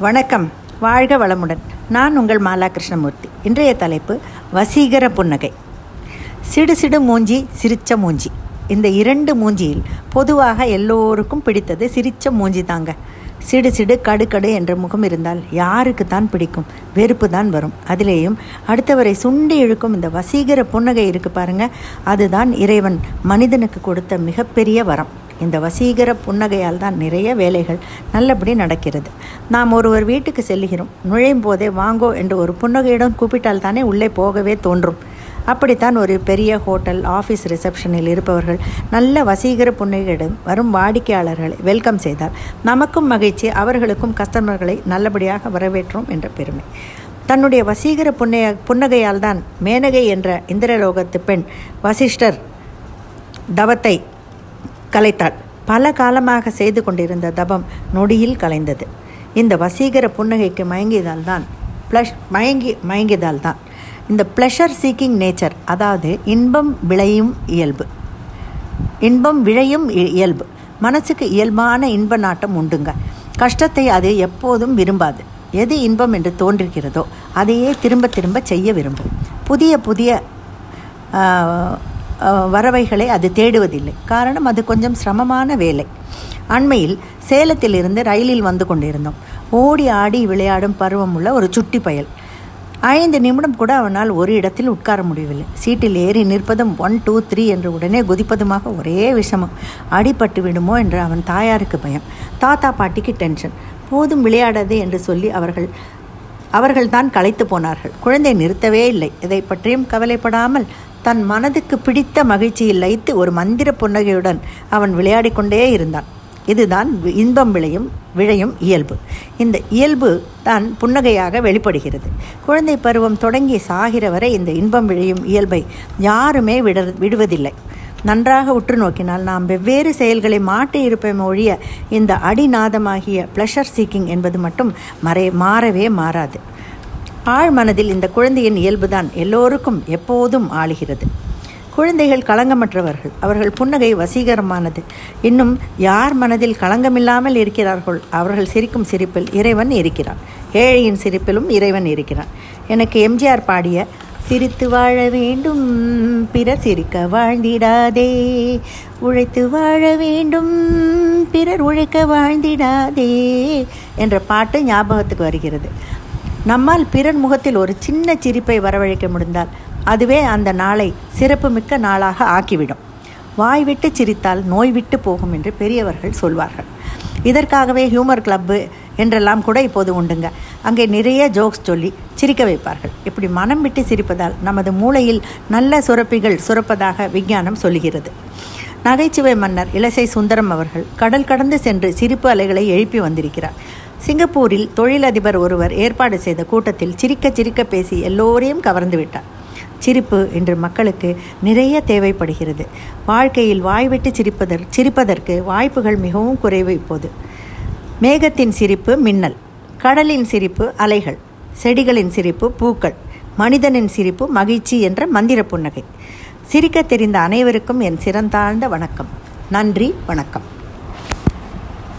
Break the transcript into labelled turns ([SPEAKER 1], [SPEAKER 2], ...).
[SPEAKER 1] வணக்கம். வாழ்க வளமுடன். நான் உங்கள் மாலா கிருஷ்ணமூர்த்தி இன்றைய தலைப்பு வசீகர புன்னகை. சிடு சிடு மூஞ்சி சிரிச்ச மூஞ்சி. இந்த இரண்டு மூஞ்சியில் பொதுவாக எல்லோருக்கும் பிடித்தது சிரிச்ச மூஞ்சி தாங்க. சிடு சிடு கடு கடு என்ற முகம் இருந்தால் யாருக்கு தான் பிடிக்கும்? வெறுப்பு தான் வரும். அதிலேயும் அடுத்தவரை சுண்டி இழுக்கும் இந்த வசீகர புன்னகை இருக்கு பாருங்க. அதுதான் இறைவன் மனிதனுக்கு கொடுத்த மிகப்பெரிய வரம். இந்த வசீகர புன்னகையால் தான் நிறைய வேலைகள் நல்லபடி நடக்கிறது. நாம் ஒருவர் வீட்டுக்கு செல்லுகிறோம். நுழையும் போதே வாங்கோ என்று ஒரு புன்னகையுடன் கூப்பிட்டால் தானே உள்ளே போகவே தோன்றும். அப்படித்தான் ஒரு பெரிய ஹோட்டல் ஆஃபீஸ் ரிசப்ஷனில் இருப்பவர்கள் நல்ல வசீகர புன்னகையிடம் வரும் வாடிக்கையாளர்களை வெல்கம் செய்தால் நமக்கும் மகிழ்ச்சி அவர்களுக்கும் கஸ்டமர்களை நல்லபடியாக வரவேற்றோம் என்ற பெருமை. தன்னுடைய வசீகர புன்னைய புன்னகையால் தான் மேனகை என்ற இந்திரலோகத்து பெண் வசிஷ்டர் தவத்தை கலைத்தாள். பல காலமாக செய்து கொண்டிருந்த தபம் நொடியில் கலைந்தது. இந்த வசீகர புன்னகைக்கு மயங்கியதால் தான் ப்ளஷ் மயங்கி மயங்கியதால் தான். இந்த ப்ளஷர் சீக்கிங் நேச்சர் அதாவது இன்பம் விளையும் இயல்பு. இன்பம் விழையும் இ- இயல்பு. மனசுக்கு இயல்பான இன்ப நாட்டம் உண்டுங்க. கஷ்டத்தை அது எப்போதும் விரும்பாது. எது இன்பம் என்று தோன்றுகிறதோ அதையே திரும்ப திரும்ப செய்ய விரும்பும். புதிய புதிய வரவைகளை அது தேடுவதில்லை. காரணம் அது கொஞ்சம் சிரமமான வேலை. அண்மையில் சேலத்திலிருந்து ரயிலில் வந்து கொண்டிருந்தோம். ஓடி ஆடி விளையாடும் பருவம் உள்ள ஒரு சுட்டி பயல். ஐந்து நிமிடம் கூட அவனால் ஒரு இடத்தில் உட்கார முடியவில்லை. சீட்டில் ஏறி நிற்பதும் ஒன் டூ த்ரீ என்று உடனே குதிப்பதுமாக ஒரே விஷமம். அடிபட்டு விடுமோ என்று அவன் தாயாருக்கு பயம். தாத்தா பாட்டிக்கு டென்ஷன் போதும் விளையாடாதே என்று சொல்லி அவர்கள் அவர்கள்தான் களைத்து போனார்கள். குழந்தை நிறுத்தவே இல்லை. இதை பற்றியும் கவலைப்படாமல் தன் மனதுக்கு பிடித்த மகிழ்ச்சியில் லைத்து ஒரு மந்திர புன்னகையுடன் அவன் விளையாடிக்கொண்டே இருந்தான். இதுதான் இன்பம் விளையும் விழையும் இயல்பு. இந்த இயல்பு தான் புன்னகையாக வெளிப்படுகிறது. குழந்தை பருவம் தொடங்கி சாகிற வரை இந்த இன்பம் விழையும் இயல்பை யாருமே விட விடுவதில்லை. நன்றாக உற்று நோக்கினால் நாம் வெவ்வேறு செயல்களை மாற்றி இருப்போம் ஒழிய இந்த அடிநாதமாகிய ப்ளஷர் சீக்கிங் என்பது மட்டும் மறை மாறவே மாறாது. ஆழ் மனதில் இந்த குழந்தையின் இயல்புதான் எல்லோருக்கும் எப்போதும் ஆளுகிறது. குழந்தைகள் களங்கமற்றவர்கள். அவர்கள் புன்னகை வசீகரமானது. இன்னும் யார் மனதில் களங்கமில்லாமல் இருக்கிறார்கள்? அவர்கள் சிரிக்கும் சிரிப்பில் இறைவன் இருக்கிறான். ஏழையின் சிரிப்பிலும் இறைவன் இருக்கிறான். எனக்கு எம்ஜிஆர் பாடிய சிரித்து வாழ வேண்டும் பிறர் சிரிக்க வாழ்ந்திடாதே. உழைத்து வாழ வேண்டும் பிறர் உழைக்க வாழ்ந்திடாதே என்ற பாட்டு ஞாபகத்துக்கு வருகிறது. நம்மால் பிறர் முகத்தில் ஒரு சின்ன சிரிப்பை வரவழைக்க முடிந்தால் அதுவே அந்த நாளை சிறப்புமிக்க நாளாக ஆக்கிவிடும். வாய் விட்டு சிரித்தால் நோய் விட்டு போகும் என்று பெரியவர்கள் சொல்வார்கள். இதற்காகவே ஹியூமர் கிளப்பு என்றெல்லாம் கூட இப்போது உண்டுங்க. அங்கே நிறைய ஜோக்ஸ் சொல்லி சிரிக்க வைப்பார்கள். இப்படி மனம் விட்டு சிரிப்பதால் நமது மூளையில் நல்ல சுரப்பிகள் சுரப்பதாக விஞ்ஞானம் சொல்லுகிறது. நகைச்சுவை மன்னர் இலசை சுந்தரம் அவர்கள் கடல் கடந்து சென்று சிரிப்பு அலைகளை எழுப்பி வந்திருக்கிறார். சிங்கப்பூரில் தொழிலதிபர் ஒருவர் ஏற்பாடு செய்த கூட்டத்தில் சிரிக்க சிரிக்க பேசி எல்லோரையும் கவர்ந்து விட்டார். சிரிப்பு இன்று மக்களுக்கு நிறைய தேவைப்படுகிறது. வாழ்க்கையில் வாய்விட்டு சிரிப்பதற் சிரிப்பதற்கு வாய்ப்புகள் மிகவும் குறைவு இப்போது. மேகத்தின் சிரிப்பு மின்னல் கடலின் சிரிப்பு அலைகள் செடிகளின் சிரிப்பு பூக்கள் மனிதனின் சிரிப்பு மகிழ்ச்சி என்ற மந்திர புன்னகை. சிரிக்க தெரிந்த அனைவருக்கும் என் சிறந்தாழ்ந்த வணக்கம். நன்றி வணக்கம்.